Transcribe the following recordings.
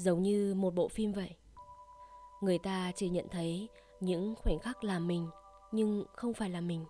giống như một bộ phim vậy. Người ta chỉ nhận thấy những khoảnh khắc là mình, nhưng không phải là mình.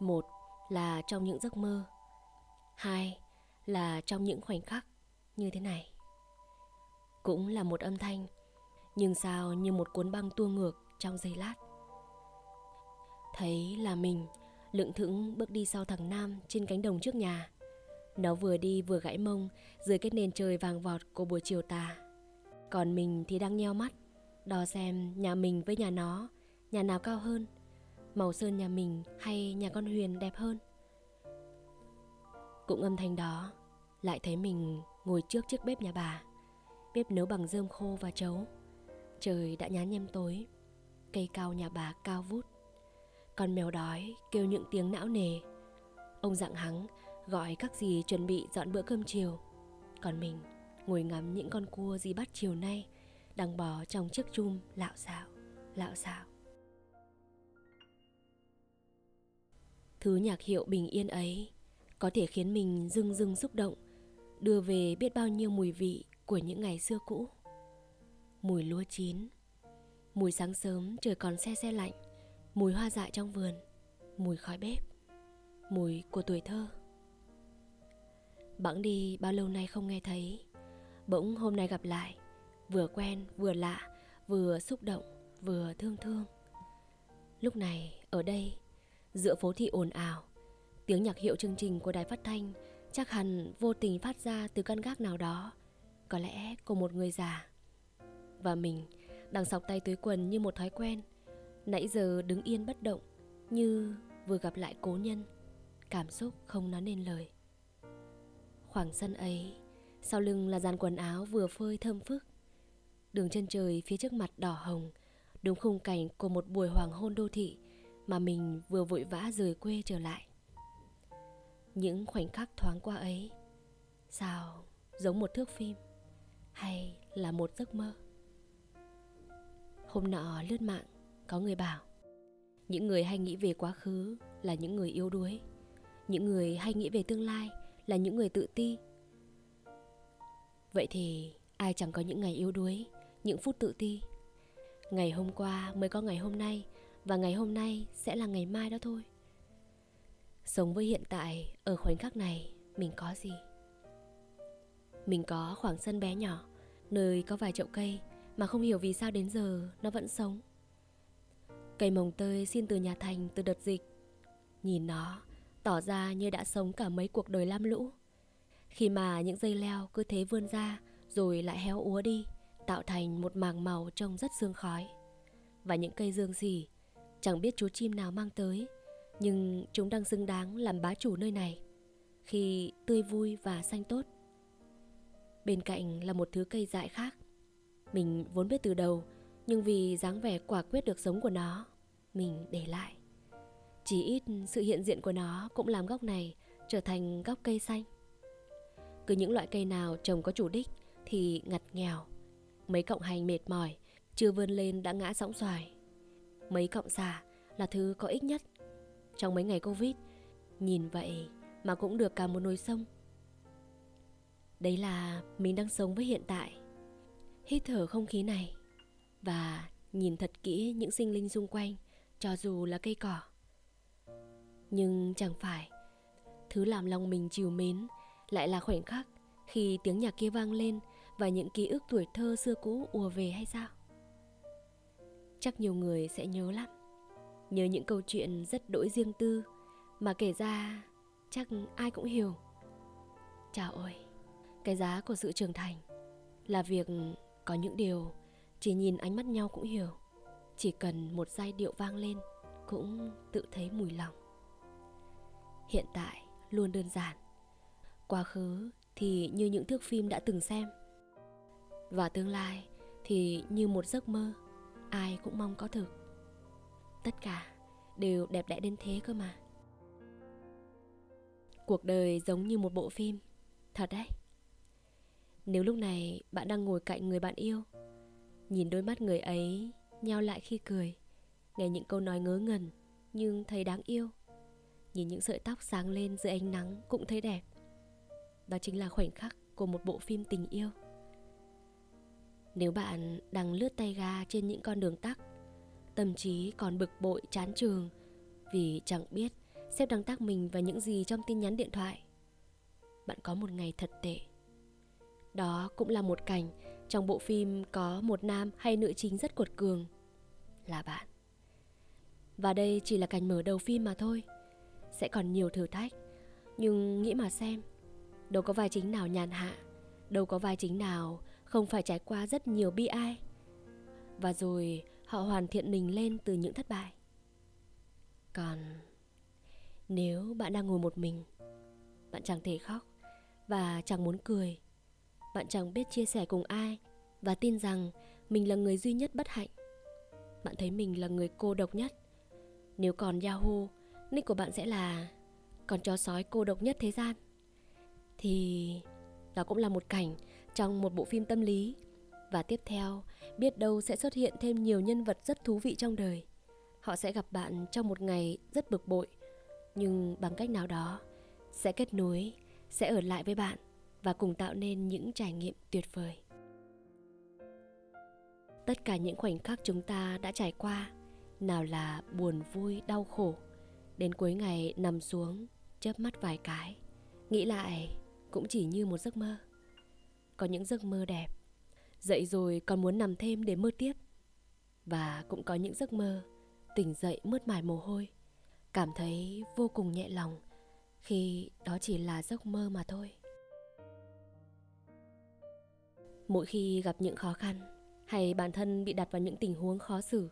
Một là trong những giấc mơ. Hai là trong những khoảnh khắc như thế này. Cũng là một âm thanh, nhưng sao như một cuốn băng tua ngược trong giây lát. Thấy là mình, lững thững bước đi sau thằng nam trên cánh đồng trước nhà. Nó vừa đi vừa gãy mông dưới cái nền trời vàng vọt của buổi chiều tà còn mình thì đang nheo mắt, đo xem nhà mình với nhà nó, nhà nào cao hơn, màu sơn nhà mình hay nhà con huyền đẹp hơn. Cũng âm thanh đó, lại thấy mình ngồi trước chiếc bếp nhà bà, bếp nấu bằng rơm khô và trấu trời đã nhá nhem tối, cây cao nhà bà cao vút. Con mèo đói kêu những tiếng não nề. Ông dặn hắng, gọi các dì chuẩn bị dọn bữa cơm chiều. Còn mình ngồi ngắm những con cua gì bắt chiều nay, đang bò trong chiếc chum lạo xạo lạo xạo. Thứ nhạc hiệu bình yên ấy có thể khiến mình rưng rưng xúc động, đưa về biết bao nhiêu mùi vị của những ngày xưa cũ. Mùi lúa chín, mùi sáng sớm trời còn se se lạnh, mùi hoa dại trong vườn, mùi khói bếp, mùi của tuổi thơ. Bẵng đi bao lâu nay không nghe thấy bỗng hôm nay gặp lại, vừa quen, vừa lạ, vừa xúc động, vừa thương thương. Lúc này, ở đây, giữa phố thị ồn ào, tiếng nhạc hiệu chương trình của đài phát thanh chắc hẳn vô tình phát ra từ căn gác nào đó. Có lẽ của một người già. Và mình, đang sọc tay túi quần như một thói quen, nãy giờ đứng yên bất động như vừa gặp lại cố nhân. Cảm xúc không nói nên lời. Khoảng sân ấy sau lưng là dàn quần áo vừa phơi thơm phức. Đường chân trời phía trước mặt đỏ hồng, đúng khung cảnh của một buổi hoàng hôn đô thị mà mình vừa vội vã rời quê trở lại. Những khoảnh khắc thoáng qua ấy, sao giống một thước phim hay là một giấc mơ? Hôm nọ lướt mạng, có người bảo, những người hay nghĩ về quá khứ là những người yếu đuối. Những người hay nghĩ về tương lai là những người tự ti vậy thì ai chẳng có những ngày yếu đuối, những phút tự ti? Ngày hôm qua mới có ngày hôm nay, và ngày hôm nay sẽ là ngày mai đó thôi. Sống với hiện tại ở khoảnh khắc này, mình có gì? Mình có khoảng sân bé nhỏ, nơi có vài chậu cây, mà không hiểu vì sao đến giờ nó vẫn sống. Cây mồng tơi xin từ nhà thành từ đợt dịch. Nhìn nó, tỏ ra như đã sống cả mấy cuộc đời lam lũ khi mà những dây leo cứ thế vươn ra, rồi lại héo úa đi, tạo thành một màng màu trông rất sương khói. Và những cây dương xỉ, chẳng biết chú chim nào mang tới, nhưng chúng đang xứng đáng làm bá chủ nơi này. Khi tươi vui và xanh tốt. Bên cạnh là một thứ cây dại khác. Mình vốn biết từ đầu, nhưng vì dáng vẻ quả quyết được sống của nó, mình để lại. Chỉ ít sự hiện diện của nó cũng làm góc này trở thành góc cây xanh cứ những loại cây nào trồng có chủ đích thì ngặt nghèo. Mấy cọng hành mệt mỏi, chưa vươn lên đã ngã sóng xoài. Mấy cọng xà là thứ có ích nhất. Trong mấy ngày covid, nhìn vậy mà cũng được cả một nồi sông. Đấy là mình đang sống với hiện tại. Hít thở không khí này và nhìn thật kỹ những sinh linh xung quanh, cho dù là cây cỏ. Nhưng chẳng phải thứ làm lòng mình chiều mến lại là khoảnh khắc khi tiếng nhạc kia vang lên và những ký ức tuổi thơ xưa cũ ùa về hay sao? Chắc nhiều người sẽ nhớ lắm. Nhớ những câu chuyện rất đỗi riêng tư mà kể ra chắc ai cũng hiểu. Chào ơi cái giá của sự trưởng thành là việc có những điều chỉ nhìn ánh mắt nhau cũng hiểu. Chỉ cần một giai điệu vang lên cũng tự thấy mùi lòng. Hiện tại luôn đơn giản quá khứ thì như những thước phim đã từng xem. Và tương lai thì như một giấc mơ, ai cũng mong có thực tất cả đều đẹp đẽ đến thế cơ mà. Cuộc đời giống như một bộ phim. Thật đấy. Nếu lúc này bạn đang ngồi cạnh người bạn yêu, nhìn đôi mắt người ấy nheo lại khi cười, nghe những câu nói ngớ ngẩn nhưng thấy đáng yêu, nhìn những sợi tóc sáng lên dưới ánh nắng cũng thấy đẹp đó chính là khoảnh khắc của một bộ phim tình yêu Nếu bạn đang lướt tay ga trên những con đường tắc, tâm trí còn bực bội chán trường vì chẳng biết sếp đang tác mình vào những gì trong tin nhắn điện thoại. Bạn có một ngày thật tệ. Đó cũng là một cảnh trong bộ phim có một nam hay nữ chính rất cuột cường. Là bạn. Và đây chỉ là cảnh mở đầu phim mà thôi. Sẽ còn nhiều thử thách. Nhưng nghĩ mà xem, đâu có vai chính nào nhàn hạ, đâu có vai chính nào không phải trải qua rất nhiều bi ai. Và rồi họ hoàn thiện mình lên từ những thất bại. Còn nếu bạn đang ngồi một mình, bạn chẳng thể khóc và chẳng muốn cười. Bạn chẳng biết chia sẻ cùng ai và tin rằng mình là người duy nhất bất hạnh. Bạn thấy mình là người cô độc nhất. Nếu còn Yahoo, nick của bạn sẽ là con chó sói cô độc nhất thế gian. Thì đó cũng là một cảnh trong một bộ phim tâm lý. Và tiếp theo, biết đâu sẽ xuất hiện thêm nhiều nhân vật rất thú vị trong đời. Họ sẽ gặp bạn trong một ngày rất bực bội, nhưng bằng cách nào đó sẽ kết nối, sẽ ở lại với bạn và cùng tạo nên những trải nghiệm tuyệt vời. Tất cả những khoảnh khắc chúng ta đã trải qua, nào là buồn, vui, đau khổ, đến cuối ngày nằm xuống, chớp mắt vài cái, nghĩ lại cũng chỉ như một giấc mơ. Có những giấc mơ đẹp. Dậy rồi còn muốn nằm thêm để mơ tiếp. Và cũng có những giấc mơ, tỉnh dậy mướt mải mồ hôi. Cảm thấy vô cùng nhẹ lòng, khi đó chỉ là giấc mơ mà thôi. Mỗi khi gặp những khó khăn, hay bản thân bị đặt vào những tình huống khó xử,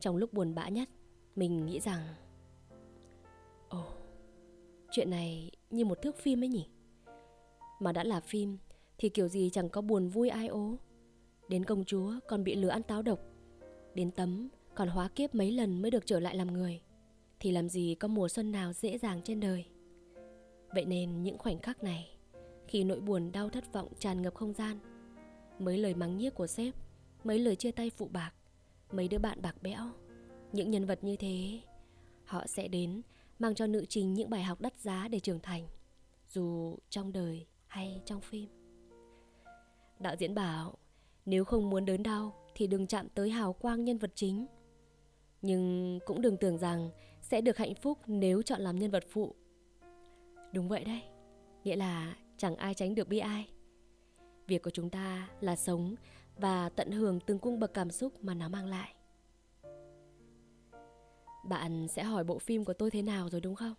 trong lúc buồn bã nhất, mình nghĩ rằng, ồ, chuyện này như một thước phim ấy nhỉ? Mà đã là phim, thì kiểu gì chẳng có buồn vui ai ố. Đến công chúa, còn bị lừa ăn táo độc. Đến tấm, còn hóa kiếp mấy lần mới được trở lại làm người. Thì làm gì có mùa xuân nào dễ dàng trên đời. Vậy nên những khoảnh khắc này, khi nỗi buồn, đau, thất vọng tràn ngập không gian, mấy lời mắng nhiếc của sếp, mấy lời chia tay phụ bạc, mấy đứa bạn bạc bẽo, những nhân vật như thế, họ sẽ đến, mang cho nữ trình những bài học đắt giá để trưởng thành. Dù trong đời hay trong phim. Đạo diễn bảo, nếu không muốn đớn đau thì đừng chạm tới hào quang nhân vật chính. Nhưng cũng đừng tưởng rằng sẽ được hạnh phúc nếu chọn làm nhân vật phụ. Đúng vậy đấy, nghĩa là chẳng ai tránh được bi ai. Việc của chúng ta là sống và tận hưởng từng cung bậc cảm xúc mà nó mang lại. Bạn sẽ hỏi bộ phim của tôi thế nào rồi đúng không?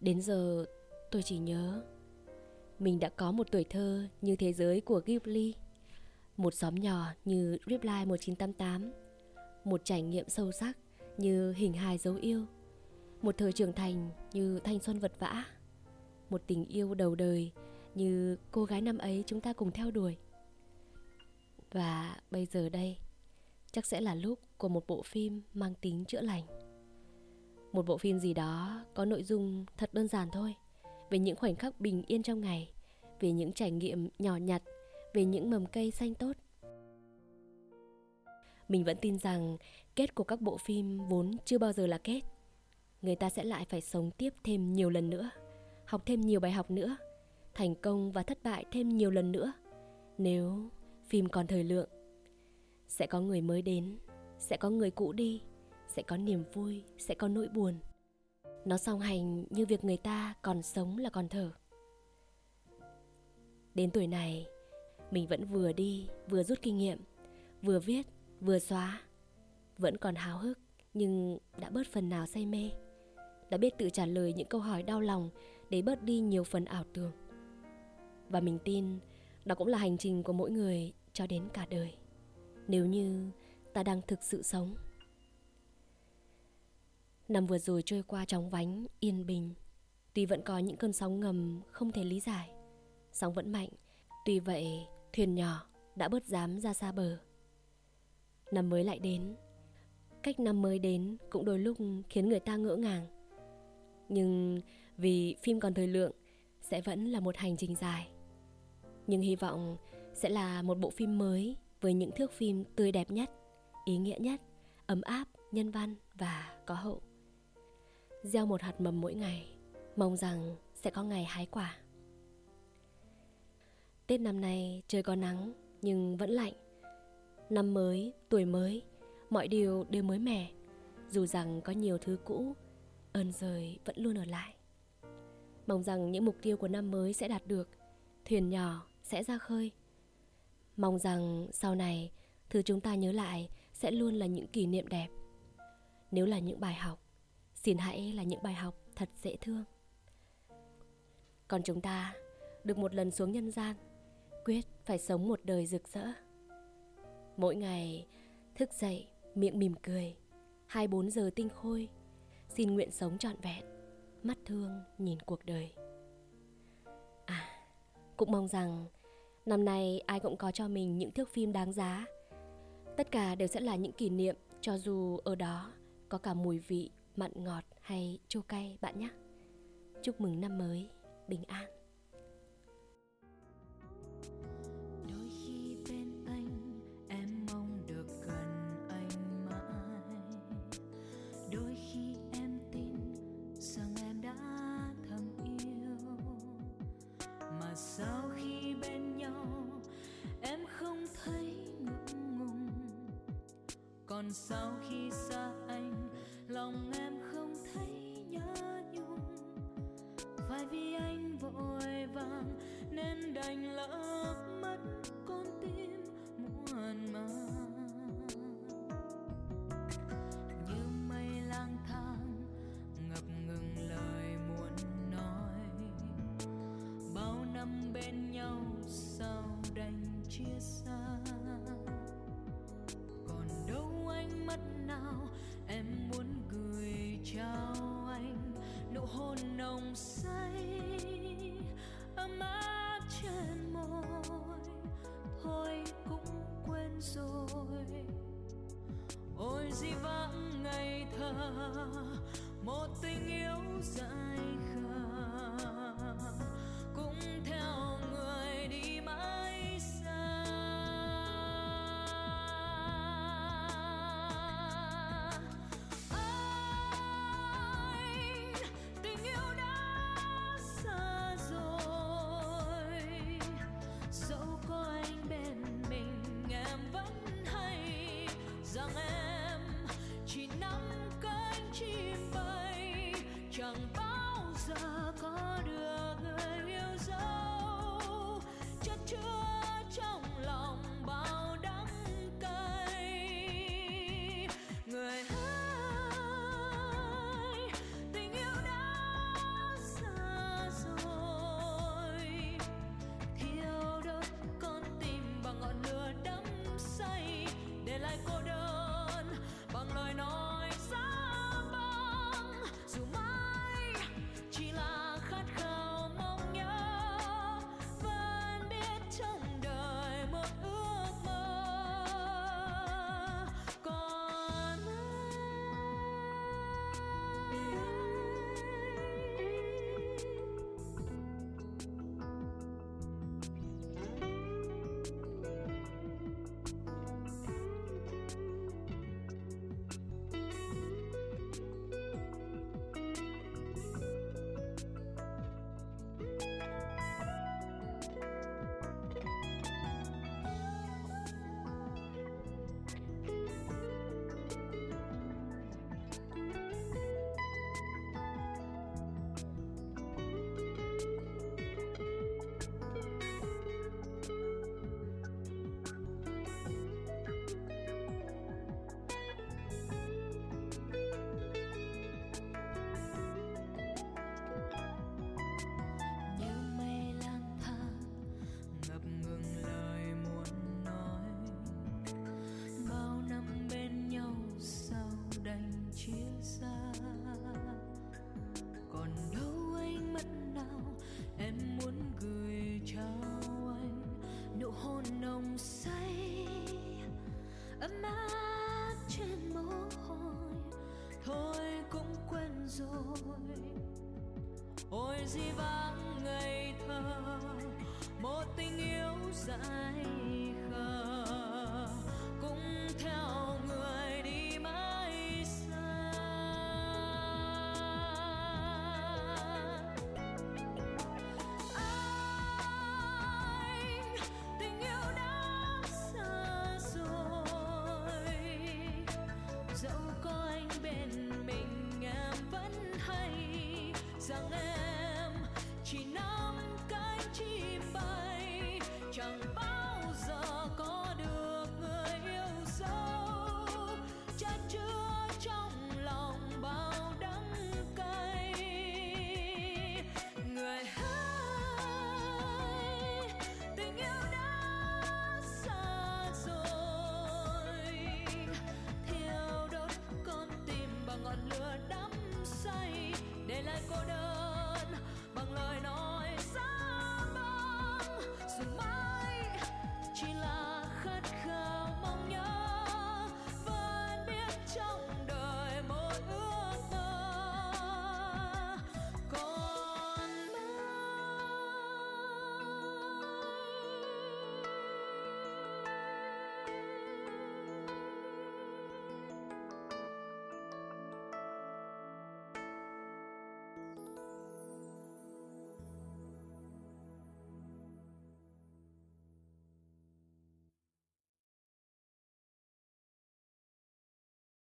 Đến giờ tôi chỉ nhớ mình đã có một tuổi thơ như thế giới của Ghibli. Một xóm nhỏ như Reply 1988 một trải nghiệm sâu sắc như hình hài dấu yêu. Một thời trưởng thành như thanh xuân vật vã. Một tình yêu đầu đời như cô gái năm ấy chúng ta cùng theo đuổi. Và bây giờ đây, chắc sẽ là lúc của một bộ phim mang tính chữa lành. Một bộ phim gì đó có nội dung thật đơn giản thôi về những khoảnh khắc bình yên trong ngày về những trải nghiệm nhỏ nhặt, về những mầm cây xanh tốt. Mình vẫn tin rằng kết của các bộ phim vốn chưa bao giờ là kết. Người ta sẽ lại phải sống tiếp thêm nhiều lần nữa, học thêm nhiều bài học nữa, thành công và thất bại thêm nhiều lần nữa. Nếu phim còn thời lượng, sẽ có người mới đến, sẽ có người cũ đi, sẽ có niềm vui, sẽ có nỗi buồn. Nó song hành như việc người ta còn sống là còn thở đến tuổi này, mình vẫn vừa đi, vừa rút kinh nghiệm, vừa viết, vừa xóa. Vẫn còn háo hức, nhưng đã bớt phần nào say mê. Đã biết tự trả lời những câu hỏi đau lòng để bớt đi nhiều phần ảo tưởng. Và mình tin đó cũng là hành trình của mỗi người cho đến cả đời, nếu như ta đang thực sự sống. Năm vừa rồi trôi qua chóng vánh, yên bình. Tuy vẫn có những cơn sóng ngầm không thể lý giải sóng vẫn mạnh. Tuy vậy, thuyền nhỏ đã bớt dám ra xa bờ. Năm mới lại đến. Cách năm mới đến cũng đôi lúc khiến người ta ngỡ ngàng. Nhưng vì phim còn thời lượng, sẽ vẫn là một hành trình dài. Nhưng hy vọng sẽ là một bộ phim mới với những thước phim tươi đẹp nhất, ý nghĩa nhất, ấm áp, nhân văn và có hậu. Gieo một hạt mầm mỗi ngày, mong rằng sẽ có ngày hái quả tết năm nay trời có nắng nhưng vẫn lạnh. Năm mới, tuổi mới, mọi điều đều mới mẻ. Dù rằng có nhiều thứ cũ, ơn rời vẫn luôn ở lại. Mong rằng những mục tiêu của năm mới sẽ đạt được, thuyền nhỏ sẽ ra khơi. Mong rằng sau này, thứ chúng ta nhớ lại sẽ luôn là những kỷ niệm đẹp. Nếu là những bài học, xin hãy là những bài học thật dễ thương. Còn chúng ta được một lần xuống nhân gian, quyết phải sống một đời rực rỡ. Mỗi ngày thức dậy, miệng mỉm cười, 24 giờ tinh khôi, xin nguyện sống trọn vẹn, mắt thương nhìn cuộc đời. À, cũng mong rằng năm nay ai cũng có cho mình những thước phim đáng giá. Tất cả đều sẽ là những kỷ niệm cho dù ở đó có cả mùi vị mặn ngọt hay chua cay bạn nhé. Chúc mừng năm mới bình an. Mà sao khi bên nhau, em không thấy ngượng ngùng còn sau khi xa anh, lòng em không thấy nhớ nhung. Phải vì anh một tình yêu dài di vãng ngày thơ. Một tình yêu dài